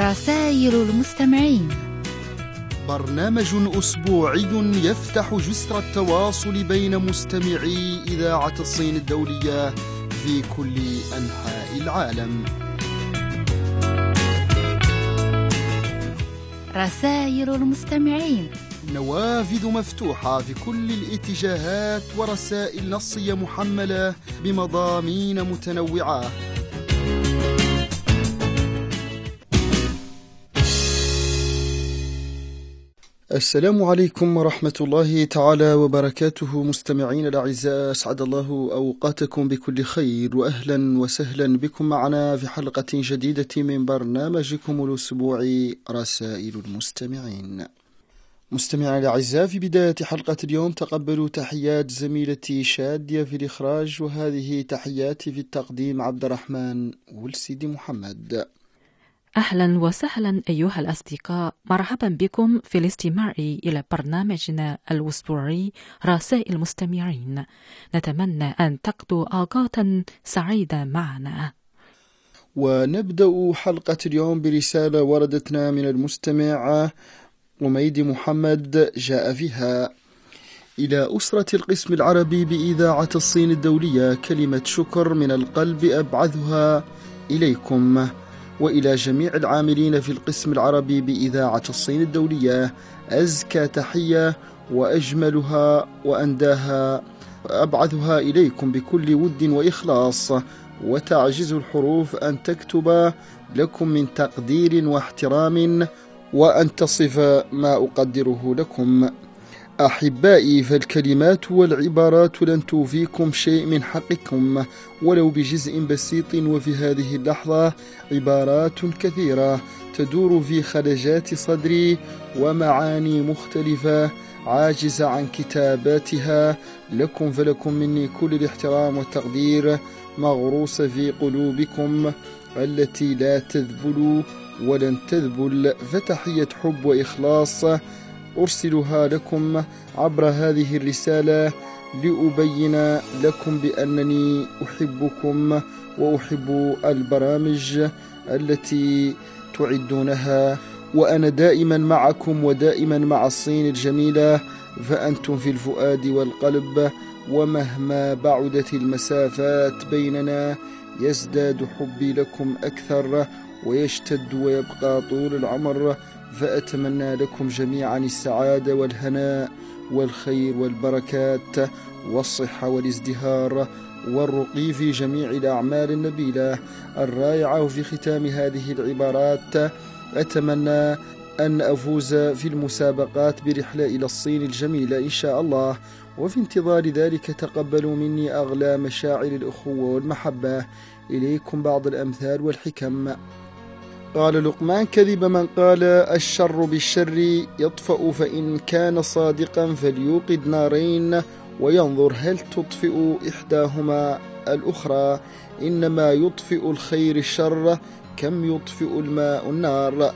رسائل المستمعين. برنامج أسبوعي يفتح جسر التواصل بين مستمعي إذاعة الصين الدولية في كل أنحاء العالم. رسائل المستمعين. نوافذ مفتوحة في كل الاتجاهات ورسائل نصية محملة بمضامين متنوعة. السلام عليكم ورحمة الله تعالى وبركاته مستمعين الأعزاء أسعد الله أوقاتكم بكل خير وأهلا وسهلا بكم معنا في حلقة جديدة من برنامجكم الأسبوعي رسائل المستمعين. مستمعينا الأعزاء في بداية حلقة اليوم تقبلوا تحيات زميلتي شادية في الإخراج وهذه تحياتي في التقديم عبد الرحمن والسيدي محمد. أهلا وسهلا أيها الأصدقاء. مرحبا بكم في الاستماع إلى برنامجنا الأسبوعي رسائل المستمعين. نتمنى أن تقضوا أوقاتا سعيدة معنا. ونبدأ حلقة اليوم برسالة وردتنا من المستمع قميد محمد جاء فيها إلى أسرة القسم العربي بإذاعة الصين الدولية كلمة شكر من القلب أبعثها إليكم. وإلى جميع العاملين في القسم العربي بإذاعة الصين الدولية أزكى تحية وأجملها وأنداها. أبعثها إليكم بكل ود وإخلاص وتعجز الحروف أن تكتب لكم من تقدير واحترام وأن تصف ما أقدره لكم. أحبائي فالكلمات والعبارات لن توفيكم شيء من حقكم ولو بجزء بسيط وفي هذه اللحظة عبارات كثيرة تدور في خلجات صدري ومعاني مختلفة عاجز عن كتاباتها. لكم فلكم مني كل الاحترام والتقدير مغروس في قلوبكم التي لا تذبل ولن تذبل فتحية حب وإخلاص. أرسلها لكم عبر هذه الرسالة لأبين لكم بأنني أحبكم وأحب البرامج التي تعدونها وأنا دائما معكم ودائما مع الصين الجميلة فأنتم في الفؤاد والقلب ومهما بعدت المسافات بيننا يزداد حبي لكم أكثر ويشتد ويبقى طول العمر فأتمنى لكم جميعا السعادة والهناء والخير والبركات والصحة والازدهار والرقي في جميع الأعمال النبيلة الرائعة وفي ختام هذه العبارات. أتمنى أن أفوز في المسابقات برحلة إلى الصين الجميلة إن شاء الله. وفي انتظار ذلك تقبلوا مني أغلى مشاعر الأخوة والمحبة. إليكم بعض الأمثال والحكم. قال لقمان كذب من قال الشر بالشر يطفأ فإن كان صادقا فليوقد نارين وينظر هل تطفئ إحداهما الأخرى. إنما يطفئ الخير الشر كم يطفئ الماء النار.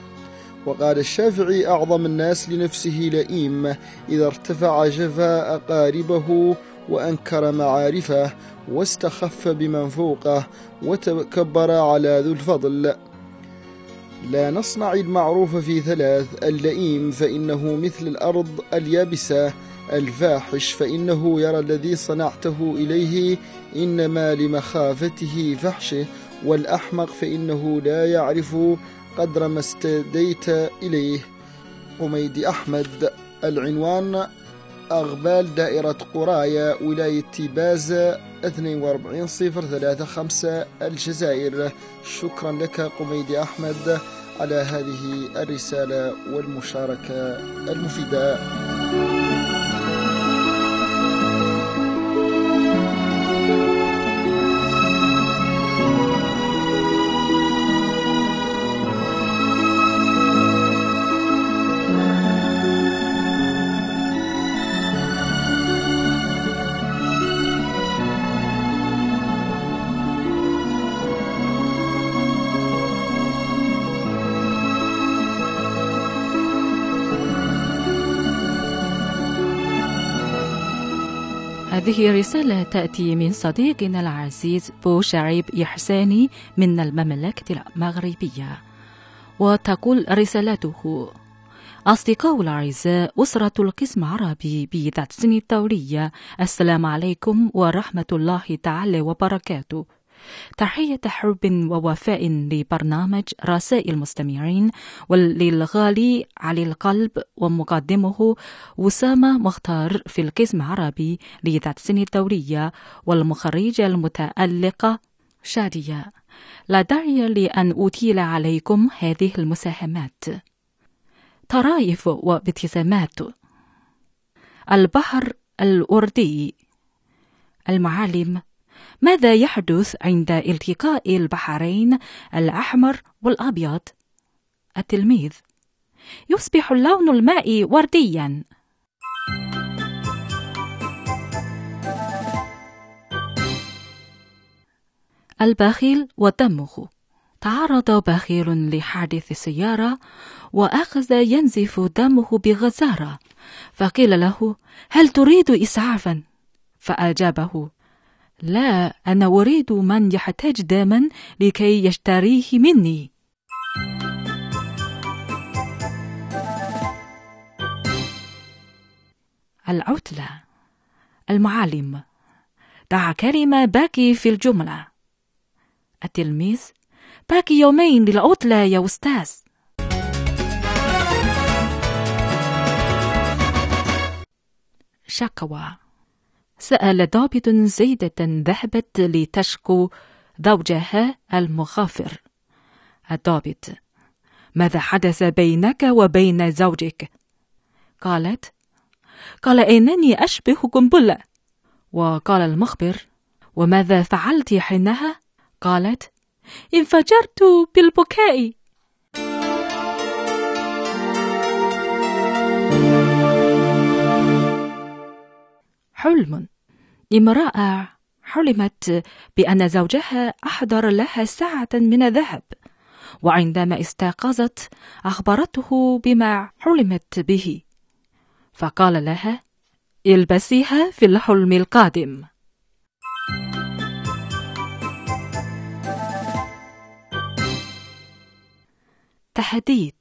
وقال الشافعي أعظم الناس لنفسه لئيم إذا ارتفع جفا أقاربه وأنكر معارفه واستخف بمن فوقه وتكبر على ذو الفضل. لا نصنع المعروف في ثلاث اللئيم فإنه مثل الأرض اليابسة. الفاحش فإنه يرى الذي صنعته إليه إنما لمخافته فحشه. والأحمق فإنه لا يعرف قدر ما استديت إليه. حميد أحمد العنوان أغبال دائرة قرايا ولاية تيبازا 42 الجزائر. شكرا لك قميدي أحمد على هذه الرسالة والمشاركة المفيدة. رسالة تأتي من صديقنا العزيز بو شعيب إحساني من المملكة المغربية. وتقول رسالته أصدقاء الأعزاء أسرة القسم العربي بذات سن الدولية السلام عليكم ورحمة الله تعالى وبركاته. تحية حب ووفاء لبرنامج رسائل المستمعين وللغالي علي القلب ومقدمه وسامة مختار في القسم العربي لذات سن الدولية والمخرجة المتألقة شادية. لا داعي لأن أطيل عليكم هذه المساهمات. طرائف وابتسامات. البحر الأردي المعالم. ماذا يحدث عند التقاء البحرين الأحمر والأبيض؟ التلميذ يصبح لون الماء ورديا البخيل ودمه تعرض بخيل لحادث سيارة وأخذ ينزف دمه بغزارة فقيل له هل تريد إسعافا؟ فأجابه لا أنا أريد من يحتاج دما لكي يشتريه مني. العتلة المعلم. دع كلمة باكي في الجملة. التلميذ. باقي يومين للعطلة يا أستاذ. شكوى. سأل ضابط زيدة ذهبت لتشكو زوجها المغافر الضابط ماذا حدث بينك وبين زوجك؟ قالت قال إنني أشبه قنبلة وقال المخبر وماذا فعلت حينها؟ قالت انفجرت بالبكاء حلم امرأة حلمت بأن زوجها أحضر لها ساعة من الذهب وعندما استيقظت أخبرته بما حلمت به فقال لها البسيها في الحلم القادم. تحديد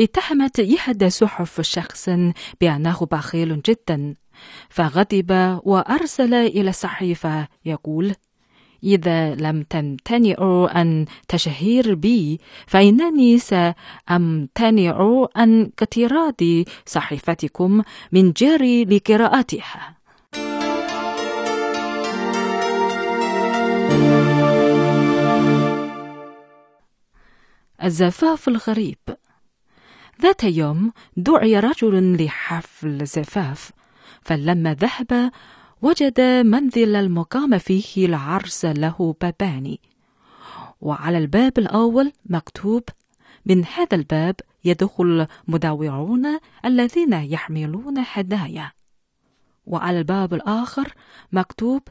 اتهمت إحدى صحف شخصا بأنه بخيل جدا. فغضب وأرسل إلى الصحيفة يقول إذا لم تمتنعوا عن تشهير بي فإنني سأمتنع عن اقتراض صحيفتكم من جري لقراءتها. الزفاف الغريب. ذات يوم دعي رجل لحفل زفاف فلما ذهب وجد منزل المقام فيه العرس له بابان. وعلى الباب الأول مكتوب من هذا الباب يدخل مداورون الذين يحملون هدايا. وعلى الباب الآخر مكتوب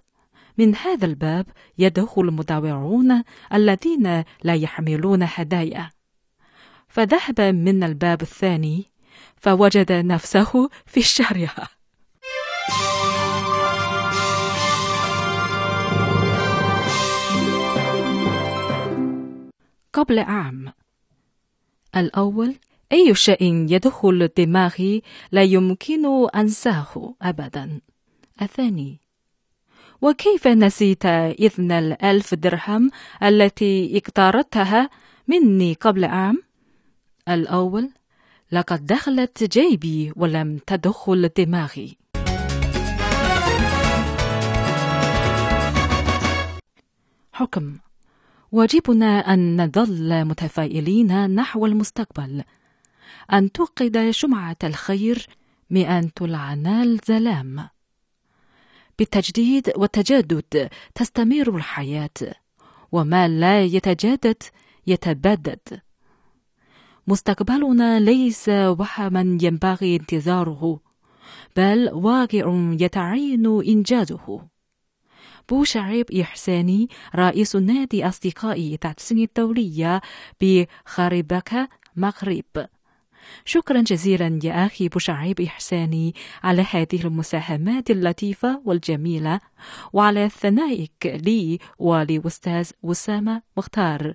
من هذا الباب يدخل المداورون الذين لا يحملون هدايا. فذهب من الباب الثاني فوجد نفسه في الشارع. قبل عام. الأول أي شيء يدخل دماغي لا يمكن أنساه أبدا. الثاني وكيف نسيت إذن الألف درهم التي اقترضتها مني قبل عام؟ الأول لقد دخلت جيبي ولم تدخل دماغي. حكم. واجبنا أن نظل متفائلين نحو المستقبل. أن توقد شمعة الخير بأن تلعن الظلام بالتجديد والتجدد تستمر الحياة. وما لا يتجدد يتبدد. مستقبلنا ليس وهما ينبغي انتظاره بل واقع يتعين إنجازه. بو شعيب إحساني رئيس نادي أصدقاء تحسين الدولية بخاربكة مغرب. شكرا جزيلا يا أخي بوشعيب إحساني على هذه المساهمات اللطيفة والجميلة وعلى ثنائك لي ولأستاذ وسامة مختار.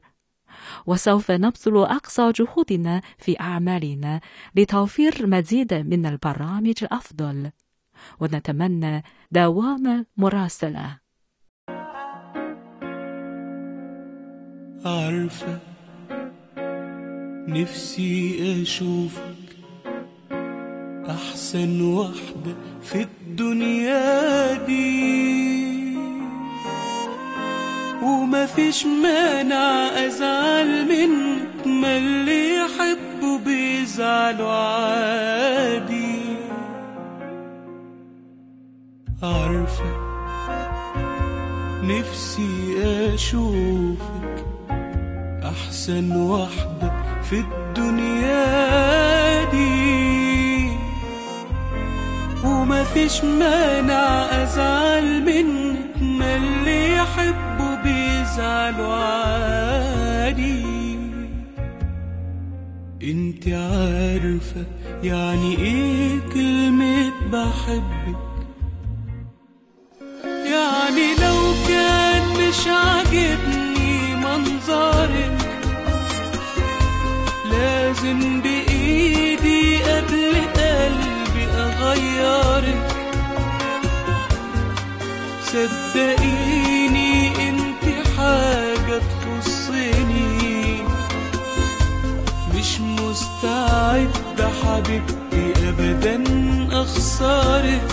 وسوف نبذل أقصى جهودنا في أعمالنا لتوفير مزيد من البرامج الأفضل ونتمنى دوام المراسلة عارفة نفسي أشوفك أحسن واحدة في الدنيا دي. وما فيش مانع أزعل منك ما اللي يحبوا بيزعلوا عادي. عارفة نفسي أشوفك أحسن واحدة في الدنيا دي. وما فيش مانع أزعل منك ما اللي يحبوا بيزعلوا عادي. انت عارفة يعني إيه كلمة بحبك؟ يعني لو كان مش عاجبني منظرك لازم بإيدي قبل قلبي أغيرك صدقيني أنت حاجة تخصني. مش مستعدة حبيبتي أبدا أخسرك.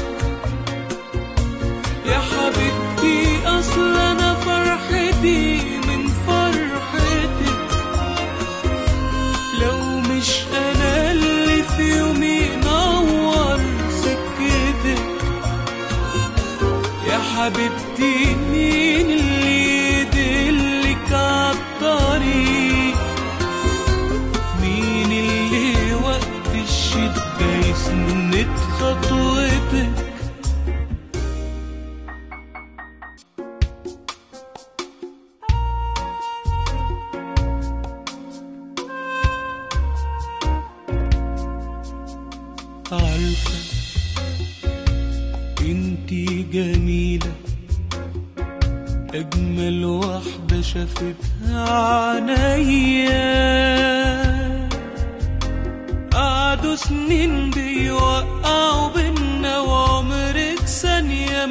يا حبيبتي أصل أنا فرحتي. حبيبتي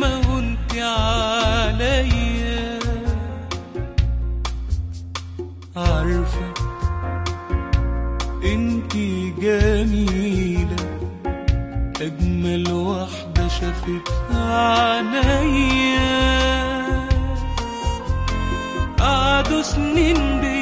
ما هنتي عليا عارفة انتي جميلة أجمل واحدة عينيا قعدوا سنين بيوقعوا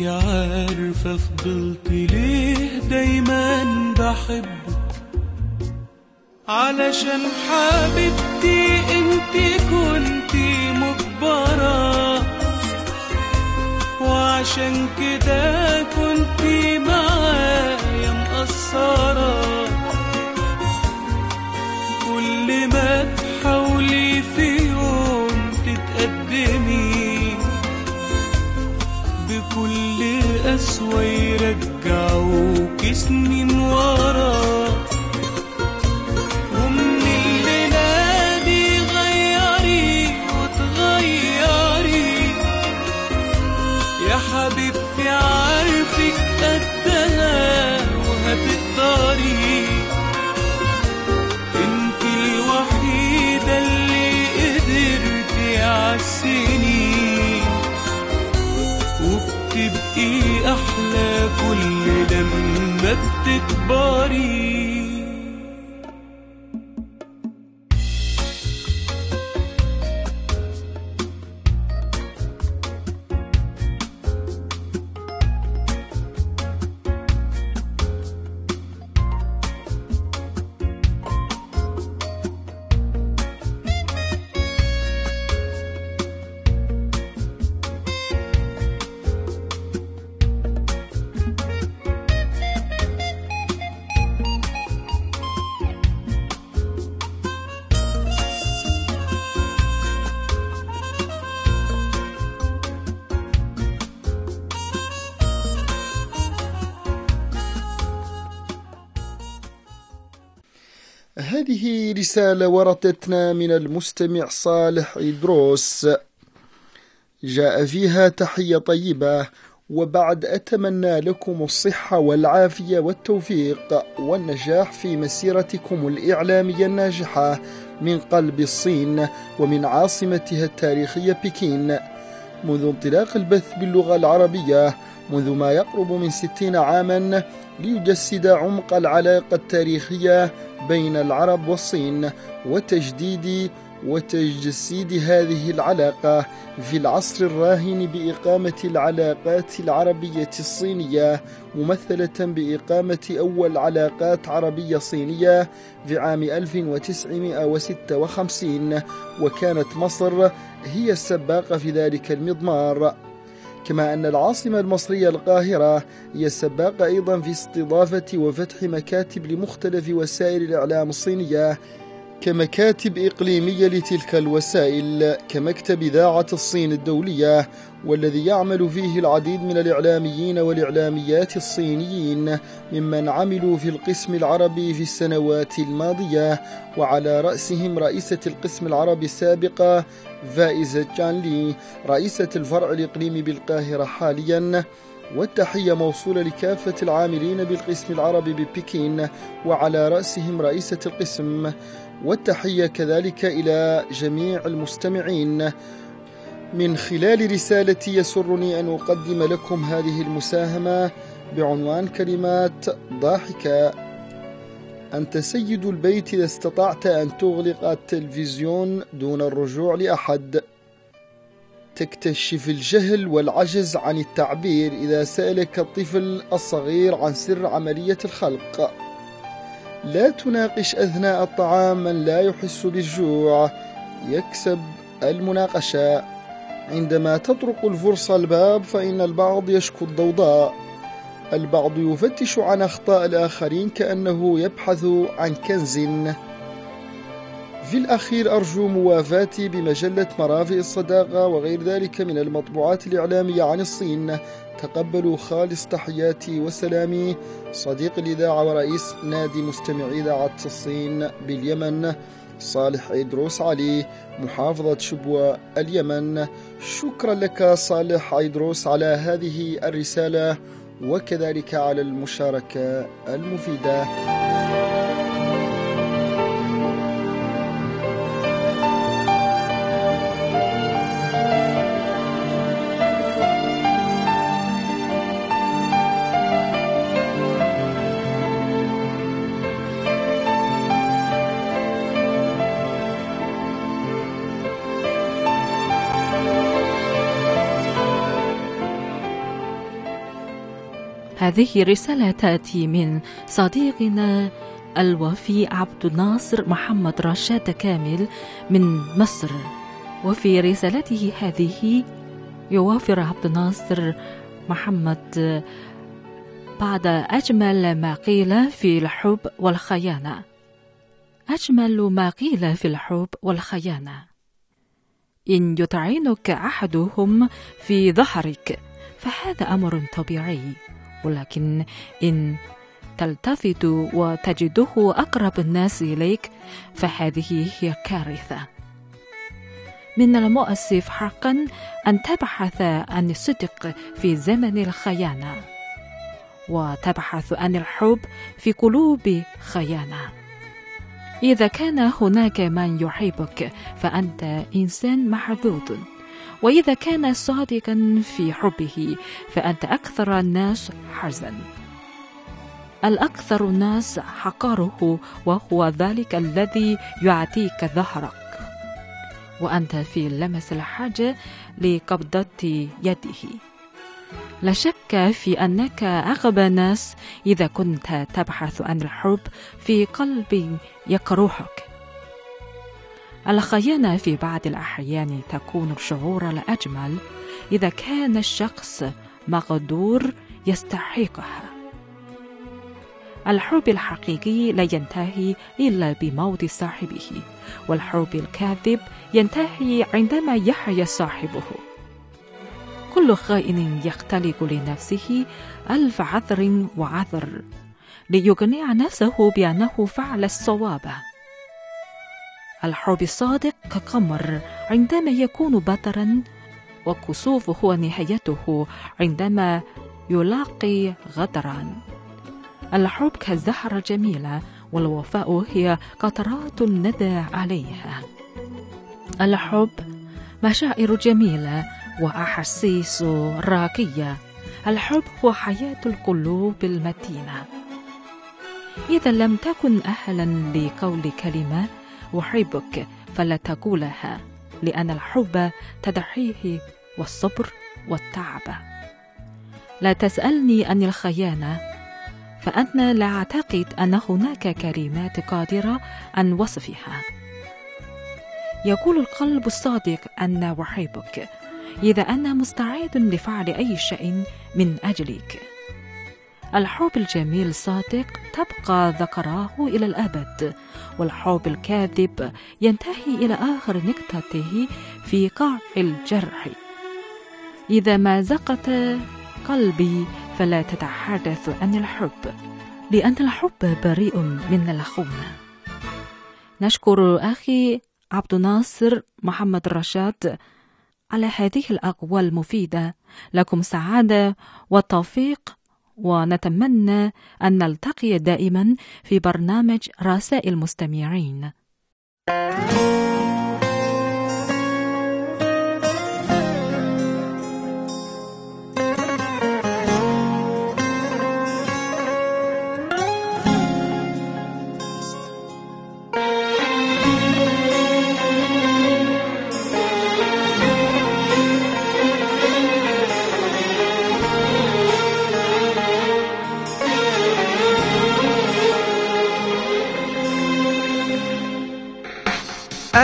انت عارفة فضلت ليه دايما بحبك. علشان حبيبتي انت كنتي مجبرة. وعشان كده كنتي معايا مقصرة. كل ما تحاولي في يوم تتقدمي بكل قسوة يرجعوك سنين ورا. ومن الليلة دي غيري وتغيري. يا حبيبتي عارفك قدها وهتقدري انت الوحيدة اللي قدرتي عالسنين وبتبقي أحلى كل لما بتكبري. رسالة وردتنا من المستمع صالح إدروس. جاء فيها تحية طيبة وبعد أتمنى لكم الصحة والعافية والتوفيق والنجاح في مسيرتكم الإعلامية الناجحة من قلب الصين ومن عاصمتها التاريخية بكين. منذ انطلاق البث باللغة العربية منذ ما يقرب من ستين عاما ليجسد عمق العلاقة التاريخية بين العرب والصين وتجديد وتجسيد هذه العلاقة في العصر الراهن بإقامة العلاقات العربية الصينية ممثلة بإقامة أول علاقات عربية صينية في عام 1956 وكانت مصر هي السباقة في ذلك المضمار. كما أن العاصمة المصرية القاهرة هي السباقة أيضا في استضافة وفتح مكاتب لمختلف وسائل الإعلام الصينية كمكاتب إقليمية لتلك الوسائل كمكتب إذاعة الصين الدولية والذي يعمل فيه العديد من الإعلاميين والإعلاميات الصينيين ممن عملوا في القسم العربي في السنوات الماضية وعلى رأسهم رئيسة القسم العربي السابقة فائزة جانلي رئيسة الفرع الإقليمي بالقاهرة حالياً. والتحية موصولة لكافة العاملين بالقسم العربي ببكين وعلى رأسهم رئيسة القسم والتحية كذلك إلى جميع المستمعين. من خلال رسالتي يسرني أن أقدم لكم هذه المساهمة بعنوان كلمات ضاحكة. أنت سيد البيت إذا استطعت أن تغلق التلفزيون دون الرجوع لأحد. تكتشف الجهل والعجز عن التعبير إذا سألك الطفل الصغير عن سر عملية الخلق. لا تناقش أثناء الطعام من لا يحس بالجوع. يكسب المناقشة. عندما تطرق الفرصة الباب فإن البعض يشكو الضوضاء. البعض يفتش عن أخطاء الآخرين كأنه يبحث عن كنز. في الأخير أرجو موافاتي بمجلة مرافئ الصداقة وغير ذلك من المطبوعات الإعلامية عن الصين. تقبلوا خالص تحياتي وسلامي. صديق الإذاعة ورئيس نادي مستمعي إذاعة الصين باليمن صالح إدروس علي محافظة شبوة اليمن. شكرا لك صالح إدروس على هذه الرسالة وكذلك على المشاركة المفيدة. هذه رسالة تأتي من صديقنا الوفي عبد الناصر محمد رشاد كامل من مصر. وفي رسالته هذه يوافر عبد الناصر محمد بعد أجمل ما قيل في الحب والخيانة. أجمل ما قيل في الحب والخيانة. إن يطعنك أحدهم في ظهرك فهذا أمر طبيعي. ولكن إن تلتفت وتجده أقرب الناس إليك فهذه هي كارثة. من المؤسف حقا أن تبحث عن الصدق في زمن الخيانة وتبحث عن الحب في قلوب خيانة. إذا كان هناك من يحبك فأنت إنسان محظوظ. وإذا كان صادقا في حبه فأنت أكثر الناس حرزا. الأكثر الناس حقاره وهو ذلك الذي يعطيك ظهرك. وأنت في لمس الحاجة لقبضة يده. لا شك في أنك أغبى ناس إذا كنت تبحث عن الحب في قلب يكرهك. الخيانة في بعض الأحيان تكون الشعور الأجمل إذا كان الشخص مقدور يستحقها الحب الحقيقي لا ينتهي إلا بموت صاحبه والحب الكاذب ينتهي عندما يحيا صاحبه. كل خائن يختلق لنفسه ألف عذر وعذر ليقنع نفسه بأنه فعل الصواب. الحب الصادق كقمر عندما يكون بدرا وكسوفه ونهايته عندما يلاقي غدرا. الحب كالزهرة الجميلة والوفاء هي قطرات الندى عليها. الحب مشاعر جميلة وأحاسيس راقية. الحب هو حياة القلوب المتينة. إذا لم تكن أهلا لقول كلمة أحبك فلا تقولها لأن الحب تضحيه والصبر والتعب. لا تسألني عن الخيانة فأنا لا أعتقد أن هناك كلمات قادرة عن وصفها. يقول القلب الصادق أنا أحبك إذا أنا مستعد لفعل أي شيء من أجلك. الحب الجميل الصادق تبقى ذكراه إلى الأبد والحب الكاذب ينتهي إلى آخر نقطته في قاع الجرح. إذا ما زقت قلبي فلا تتحدث عن الحب لأن الحب بريء من الخونة نشكر أخي عبد الناصر محمد رشاد على هذه الأقوال المفيدة. لكم سعادة والتوفيق ونتمنى أن نلتقي دائما في برنامج رسائل المستمعين.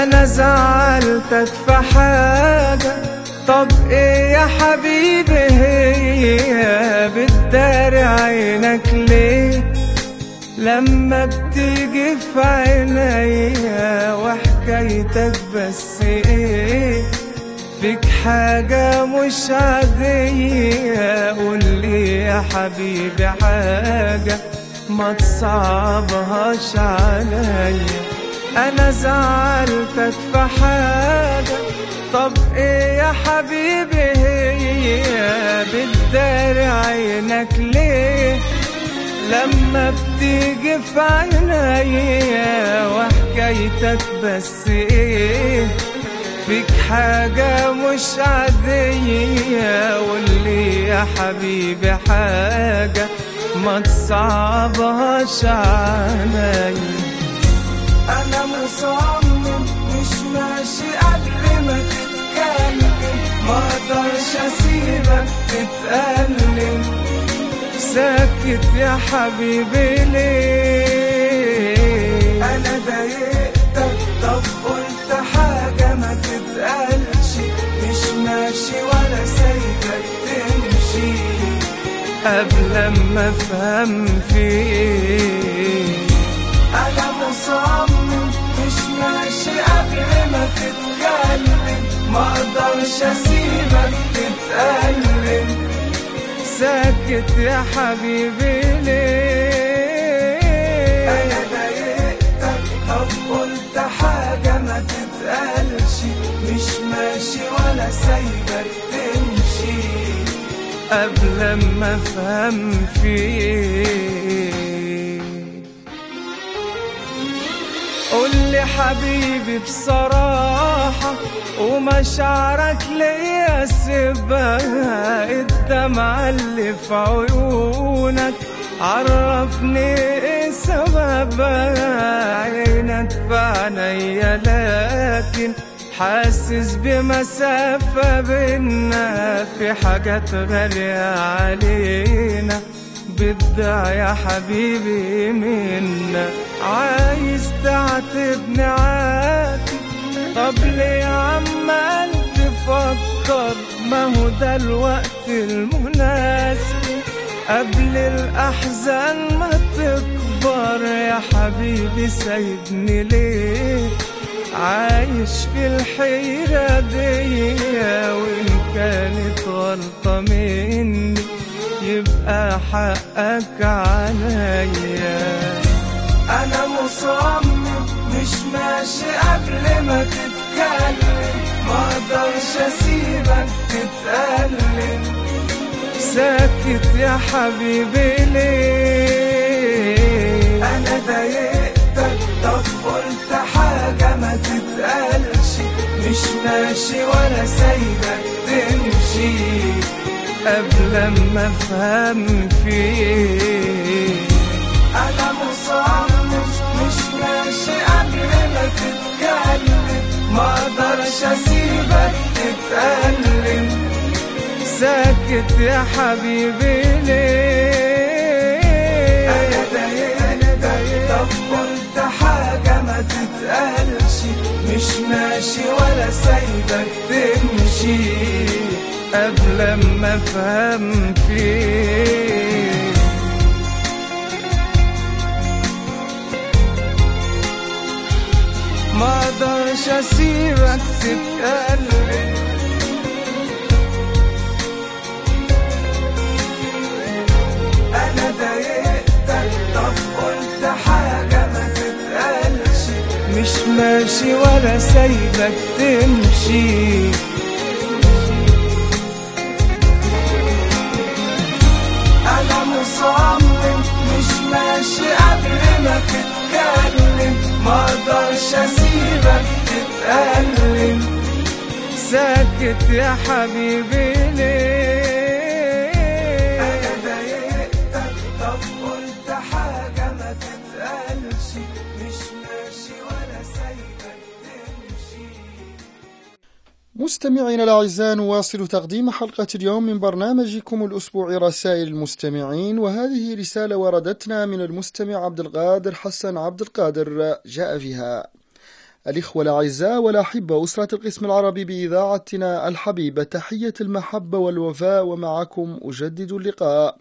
أنا زعلتك في حاجة. طب إيه يا حبيبي هي بتداري عينك ليه؟ لما بتيجي في عينيا وحكايتك بس إيه؟ فيك حاجة مش عادية. قولي يا حبيبي حاجة ما تصعبهاش عليا. أنا زعلتك في حاجة. طب إيه يا حبيبي هي بتداري عينك ليه؟ لما بتيجي في عينيا وحكايتك بس إيه؟ فيك حاجة مش عادية. قولي يا حبيبي حاجة ما تصعبهاش عليا. أنا مصمم مش ماشي قبل ما تتكلم ما أقدرش أسيبك تتألم. ساكت يا حبيبي ليه؟ أنا ضايقتك طب قلت حاجة ما تتقالش. مش ماشي ولا سايبك تمشي. قبل ما أفهم فيك. أنا مصمم مش ماشي قبل ما تتكلم ما أقدرش اسيبك تتألم ساكت يا حبيبي ليه أنا ضايقتك طب قلت حاجة ما تتقالش مش ماشي ولا سايبك تمشي قبل ما افهم فيك قولي حبيبي بصراحة ومشاعرك ليا سيبها الدمعة اللي في عيونك عرفني إيه سببها عينك في لكن حاسس بمسافة بينا في حاجات غالية علينا. بدع يا حبيبي منا. عايز تعاتبني عاتب. طب ليه عمال تفكر؟ ما هو ده الوقت المناسب. قبل الأحزان ما تكبر يا حبيبي سايبني ليه؟ عايش في الحيرة دي وإن كانت غلطة مني. يبقى حقك عليا. أنا مصمم مش ماشي قبل ما تتكلم. ما أقدرش أسيبك تتألم. ساكت يا حبيبي ليه؟ أنا ضايقتك طب قلت حاجة ما تتقالش. مش ماشي ولا سايبك تمشي. قبل ما أفهم فيك أنا مصمم مش ماشي قبل ما تتكلم ما أقدرش أسيبك تتألم ساكت يا حبيبي ليه؟ أنا ضايقتك طب قلت حاجة ما تتقالش. مش ماشي ولا سايبك تمشي. قبل ما أفهم فيك. ما أقدرش اسيبك تتقلب أنا ضايقتك. طب قلت تتقالش. مش ماشي ولا سايبك تمشي. مصمم مش ماشي قبل ما تتكلم ما أقدرش أسيبك تتألم ساكت يا حبيبي ليه؟ أنا ضايقتك طب قلت حاجة ما تتقالش. مستمعينا الأعزاء نواصل تقديم حلقة اليوم من برنامجكم الأسبوعي رسائل المستمعين وهذه رسالة وردتنا من المستمع عبد القادر حسن عبد القادر جاء فيها الإخوة الأعزاء والأحبة أسرة القسم العربي بإذاعتنا الحبيبة تحية المحبة والوفاء ومعكم أجدد اللقاء.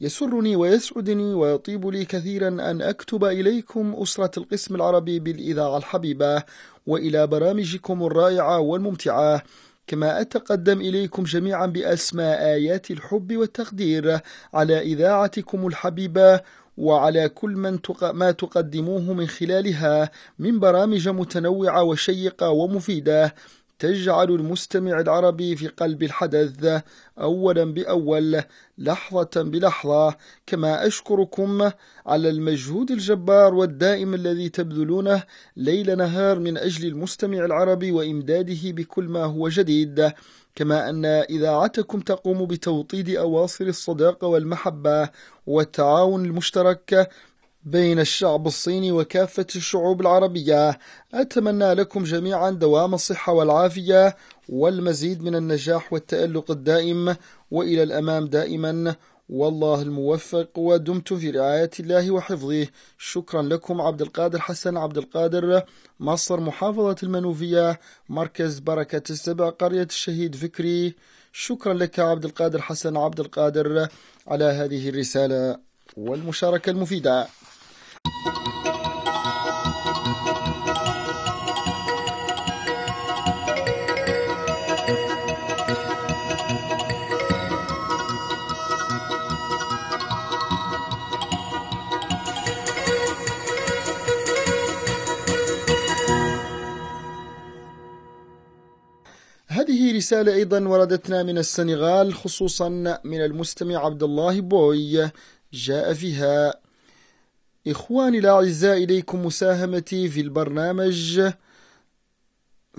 يسرني ويسعدني ويطيب لي كثيرا أن أكتب إليكم أسرة القسم العربي بالإذاعة الحبيبة وإلى برامجكم الرائعة والممتعة. كما أتقدم إليكم جميعا بأسماء آيات الحب والتقدير على إذاعتكم الحبيبة وعلى كل من تق... ما تقدموه من خلالها من برامج متنوعة وشيقة ومفيدة. تجعل المستمع العربي في قلب الحدث أولا بأول لحظة بلحظة كما أشكركم على المجهود الجبار والدائم الذي تبذلونه ليل نهار من أجل المستمع العربي وإمداده بكل ما هو جديد كما أن إذاعتكم تقوم بتوطيد أواصر الصداقة والمحبة والتعاون المشترك بين الشعب الصيني وكافة الشعوب العربية. أتمنى لكم جميعا دوام الصحة والعافية والمزيد من النجاح والتألق الدائم. وإلى الأمام دائما. والله الموفق ودمت في رعاية الله وحفظه. شكرا لكم عبد القادر حسن عبد القادر مصر محافظة المنوفية مركز بركة السبع قرية الشهيد فكري. شكرا لك عبد القادر حسن عبد القادر على هذه الرسالة والمشاركة المفيدة. هذه رسالة أيضا وردتنا من السنغال خصوصا من المستمع عبد الله بوي جاء فيها إخواني الأعزاء إليكم مساهمتي في البرنامج.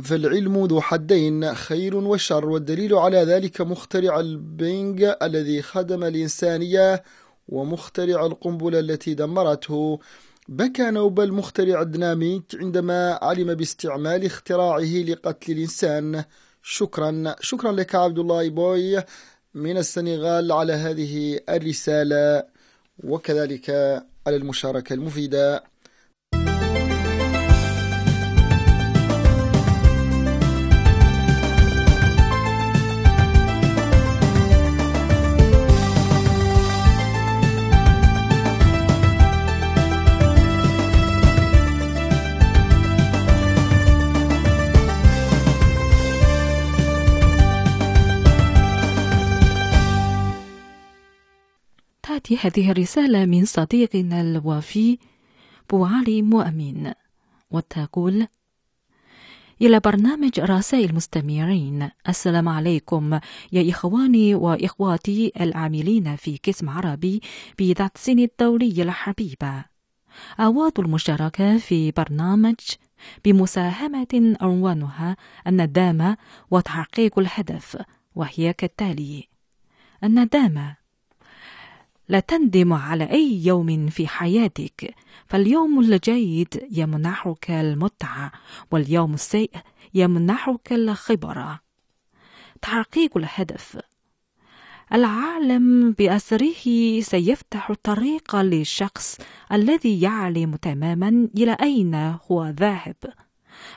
فالعلم ذو حدين خير وشر والدليل على ذلك مخترع البينج الذي خدم الإنسانية ومخترع القنبلة التي دمرته. بكى نوبل المخترع الديناميت عندما علم باستعمال اختراعه لقتل الإنسان. شكرا. شكرا لك عبد الله بوي من السنغال على هذه الرسالة. وكذلك على المشاركة المفيدة. هذه الرسالة من صديقنا الوفي بوعلي مؤمن وتقول إلى برنامج رسائل المستمعين السلام عليكم يا إخواني وإخواتي العاملين في قسم عربي بذات سن الدولية الحبيبة أود المشاركة في برنامج بمساهمة عنوانها الندامة وتحقيق الهدف وهي كالتالي الندامة لا تندم على أي يوم في حياتك. فاليوم الجيد يمنحك المتعة واليوم السيء يمنحك الخبرة تحقيق الهدف. العالم بأسره سيفتح الطريق للشخص الذي يعلم تماما إلى أين هو ذاهب.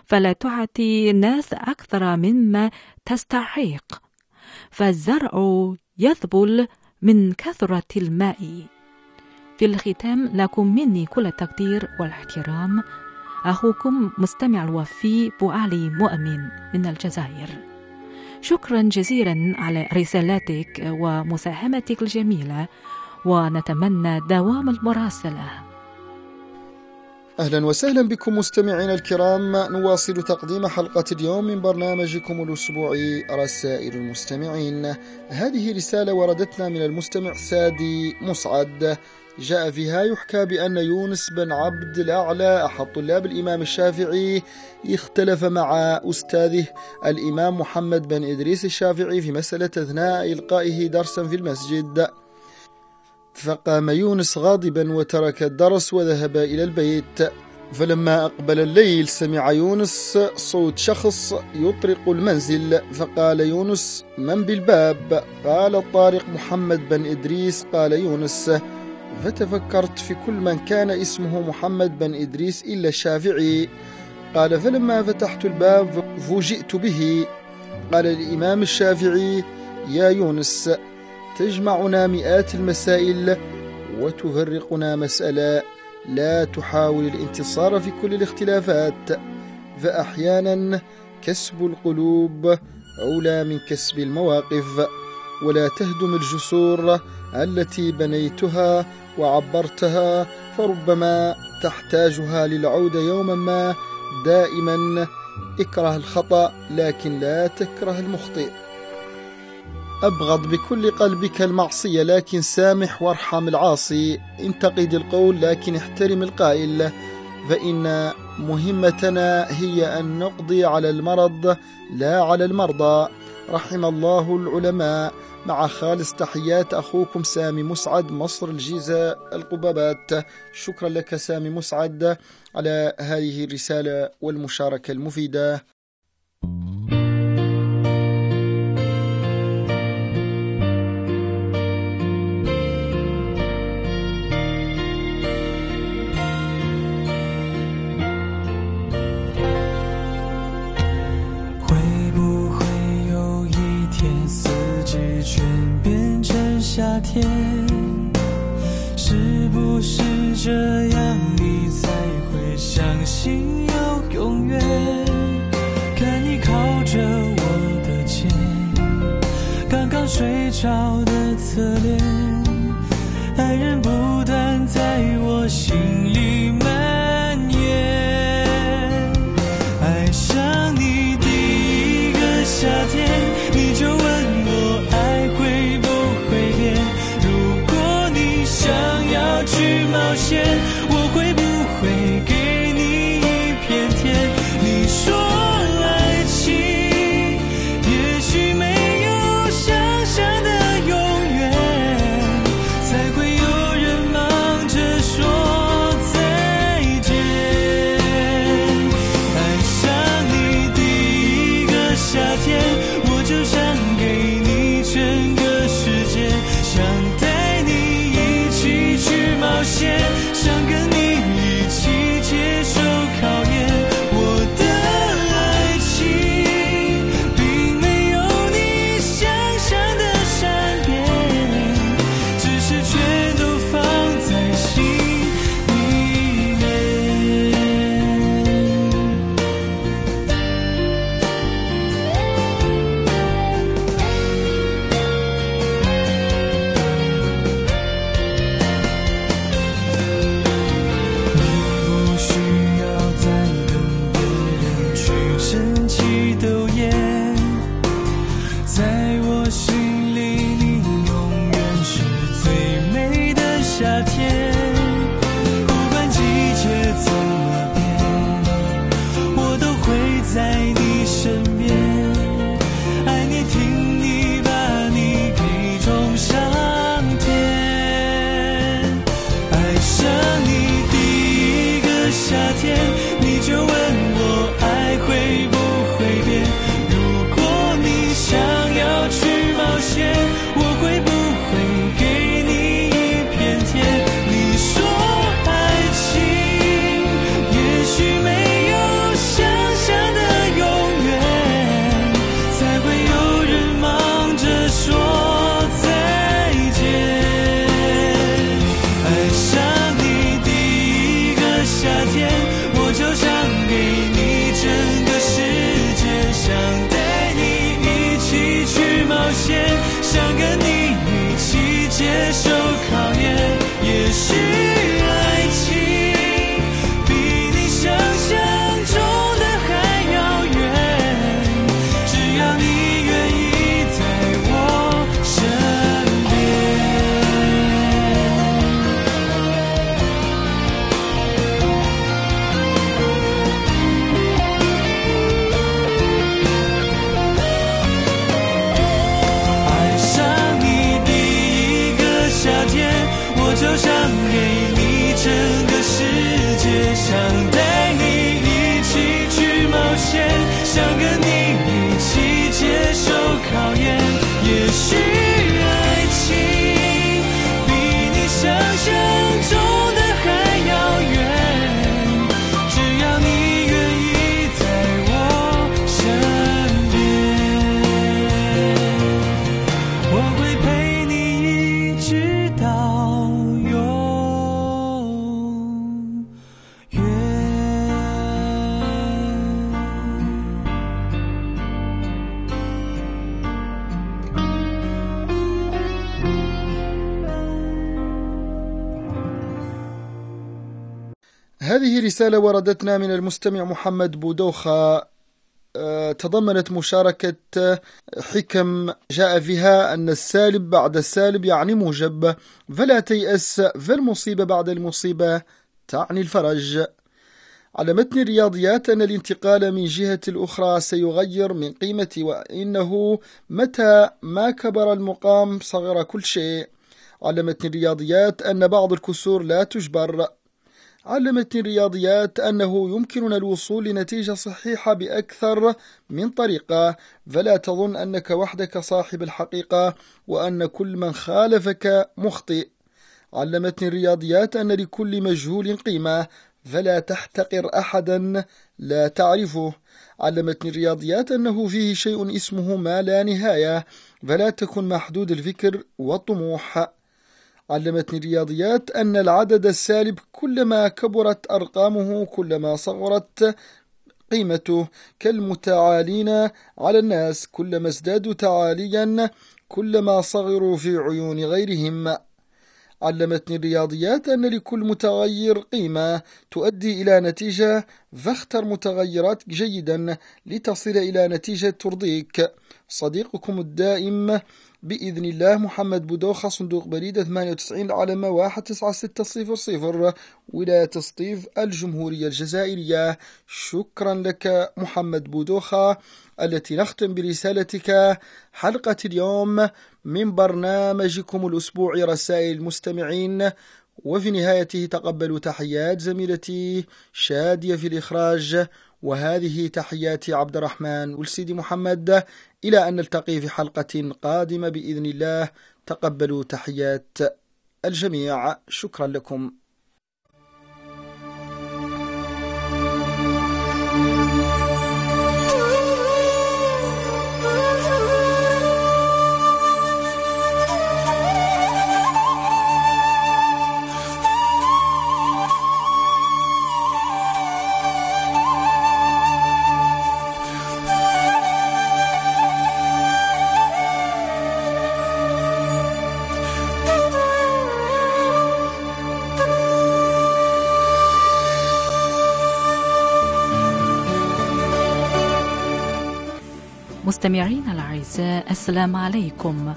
فلا تعطي الناس أكثر مما تستحق. فالزرع يذبل من كثرة الماء. في الختام لكم مني كل التقدير والاحترام. أخوكم مستمع الوفي بوعلي مؤمن من الجزائر. شكرا جزيلا على رسالاتك ومساهمتك الجميلة ونتمنى دوام المراسلة. أهلا وسهلا بكم مستمعينا الكرام. نواصل تقديم حلقة اليوم من برنامجكم الأسبوعي رسائل المستمعين. هذه رسالة وردتنا من المستمع سادي مسعد جاء فيها يحكى بأن يونس بن عبد الأعلى أحد طلاب الإمام الشافعي اختلف مع أستاذه الإمام محمد بن إدريس الشافعي في مسألة أثناء إلقائه درسا في المسجد. فقام يونس غاضبا وترك الدرس وذهب إلى البيت. فلما أقبل الليل سمع يونس صوت شخص يطرق المنزل. فقال يونس من بالباب؟ قال الطارق محمد بن إدريس. قال يونس فتفكرت في كل من كان اسمه محمد بن إدريس إلا الشافعي. قال فلما فتحت الباب فوجئت به. قال الإمام الشافعي يا يونس تجمعنا مئات المسائل وتفرقنا مسألة لا تحاول الانتصار في كل الاختلافات فأحيانا كسب القلوب أولى من كسب المواقف. ولا تهدم الجسور التي بنيتها وعبرتها فربما تحتاجها للعودة يوما ما. دائما اكره الخطأ لكن لا تكره المخطئ. أبغض بكل قلبك المعصية لكن سامح وارحم العاصي. انتقد القول لكن احترم القائل. فإن مهمتنا هي أن نقضي على المرض لا على المرضى. رحم الله العلماء. مع خالص تحيات أخوكم سامي مسعد مصر الجيزة القبابات. شكرا لك سامي مسعد على هذه الرسالة والمشاركة المفيدة. 天，是不是这样你才会相信有永远？看你靠着我的肩，刚刚睡着的侧脸，想给 رسالة وردتنا من المستمع محمد بودوخة. آه، تضمنت مشاركة حكم جاء فيها أن السالب بعد السالب يعني موجب فلا تيأس فالمصيبة بعد المصيبة تعني الفرج. على متن الرياضيات أن الانتقال من جهة الأخرى سيغير من قيمة وإنه متى ما كبر المقام صغر كل شيء. على متن الرياضيات أن بعض الكسور لا تجبر. علمتني الرياضيات أنه يمكننا الوصول لنتيجة صحيحة بأكثر من طريقة فلا تظن أنك وحدك صاحب الحقيقة وأن كل من خالفك مخطئ. علمتني الرياضيات أن لكل مجهول قيمة فلا تحتقر أحدا لا تعرفه. علمتني الرياضيات أنه فيه شيء اسمه ما لا نهاية فلا تكن محدود الفكر والطموح. علمتني الرياضيات أن العدد السالب كلما كبرت أرقامه كلما صغرت قيمته. كالمتعالين على الناس كلما ازدادوا تعاليا كلما صغروا في عيون غيرهم. علمتني الرياضيات أن لكل متغير قيمة تؤدي إلى نتيجة فاختر متغيرات جيدا لتصل إلى نتيجة ترضيك. صديقكم الدائم بإذن الله محمد بودوخة صندوق بريدة 98 العلمة 19600 ولاية سطيف الجمهورية الجزائرية. شكرا لك محمد بودوخة التي نختم برسالتك حلقة اليوم. من برنامجكم الأسبوعي رسائل المستمعين وفي نهايته تقبلوا تحيات زميلتي شادية في الإخراج وهذه تحياتي عبد الرحمن والسيدي محمد. إلى أن نلتقي في حلقة قادمة بإذن الله تقبلوا تحيات الجميع. شكرا لكم. السلام عليكم.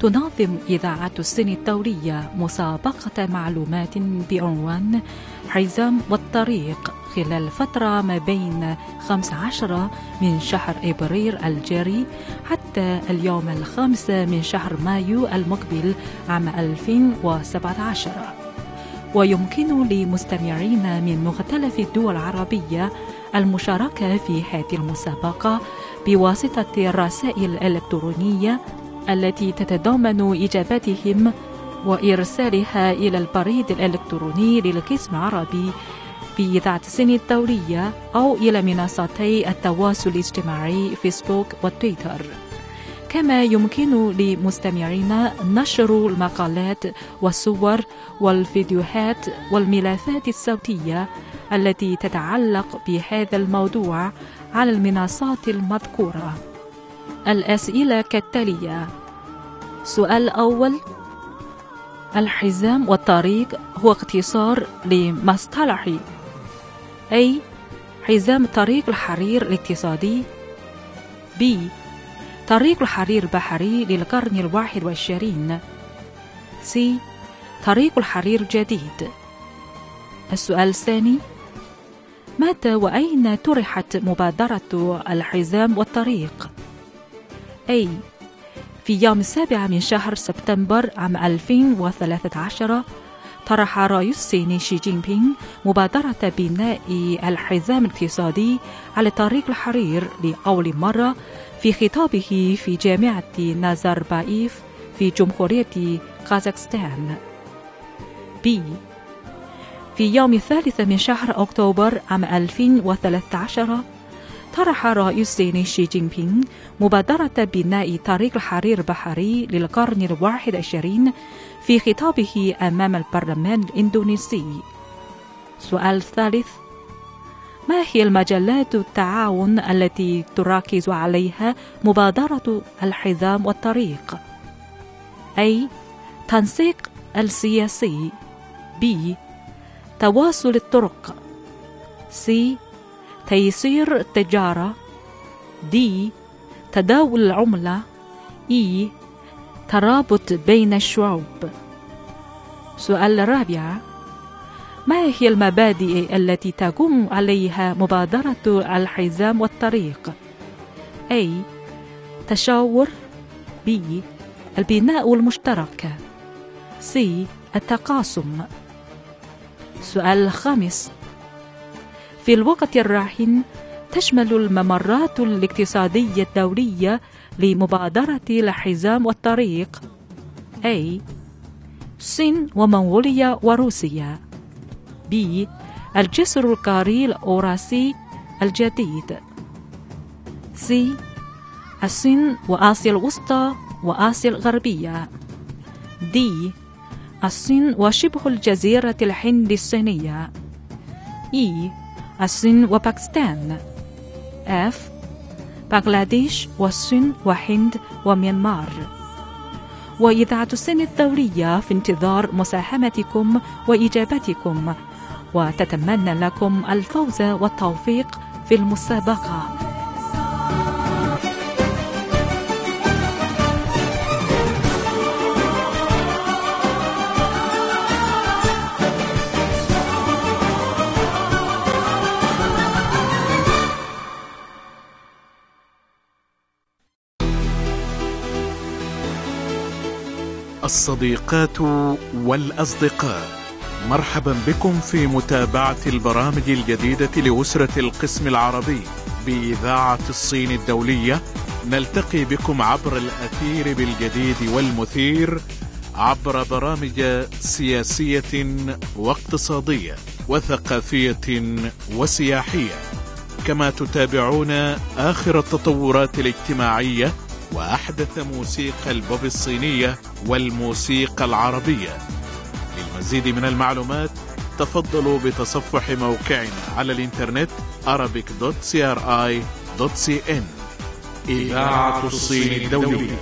تنظم إذاعة السن الدولية مسابقة معلومات بعنوان حزام والطريق خلال الفترة ما بين 15 من شهر إبريل الجاري حتى اليوم الخامس من شهر مايو المقبل عام 2017 ويمكن لمستمعين من مختلف الدول العربية المشاركة في هذه المسابقة بواسطة الرسائل الإلكترونية التي تتضمن إجاباتهم وإرسالها إلى البريد الإلكتروني للقسم العربي بإذاعة السن الدولية أو إلى منصتي التواصل الاجتماعي فيسبوك وتويتر. كما يمكن لمستمعينا نشر المقالات والصور والفيديوهات والملفات الصوتية التي تتعلق بهذا الموضوع على المنصات المذكورة. الأسئلة كالتالية سؤال الأول الحزام والطريق هو اختصار لمصطلح أي حزام طريق الحرير الاقتصادي B طريق الحرير البحري للقرن الواحد والعشرين C طريق الحرير الجديد. السؤال الثاني متى وأين طرحت مبادرة الحزام والطريق؟ أي في يوم السابع من شهر سبتمبر عام 2013 طرح رئيس الصيني شي جين بينغ مبادرة بناء الحزام الاقتصادي على طريق الحرير لأول مرة في خطابه في جامعة نازربايف في جمهورية كازاخستان. بي في يوم الثالث من شهر أكتوبر عام 2013 طرح رئيس الصين شي جين بينغ مبادرة بناء طريق الحرير البحري للقرن الواحد والعشرين في خطابه أمام البرلمان الإندونيسي. سؤال الثالث ما هي المجالات التعاون التي تركز عليها مبادرة الحزام والطريق؟ أي تنسيق السياسي B تواصل الطرق. C. تيسير التجارة. D. تداول العملة. E. ترابط بين الشعوب. سؤال الرابع ما هي المبادئ التي تقوم عليها مبادرة الحزام والطريق؟ A. تشاور. B. البناء المشترك. C. التقاسم. السؤال الخامس في الوقت الراهن تشمل الممرات الاقتصادية الدولية لمبادرة الحزام والطريق. A. الصين ومنغوليا وروسيا. B. الجسر القاري الأوراسي الجديد. C. الصين وآسيا الوسطى وآسيا الغربية. D. الصين وشبه الجزيرة الهند الصينية. E الصين وباكستان. F بنغلاديش والصين وهند وميانمار. وإذاعة الصين الدولية في انتظار مساهمتكم وإجابتكم وتتمنى لكم الفوز والتوفيق في المسابقة. الصديقات والأصدقاء. مرحبا بكم في متابعة البرامج الجديدة لأسرة القسم العربي بإذاعة الصين الدولية. نلتقي بكم عبر الأثير بالجديد والمثير عبر برامج سياسية واقتصادية وثقافية وسياحية. كما تتابعون آخر التطورات الاجتماعية وأحدث موسيقى البوب الصينية والموسيقى العربية. للمزيد من المعلومات تفضلوا بتصفح موقعنا على الإنترنت arabic.cri.cn إذاعة الصين الدولية.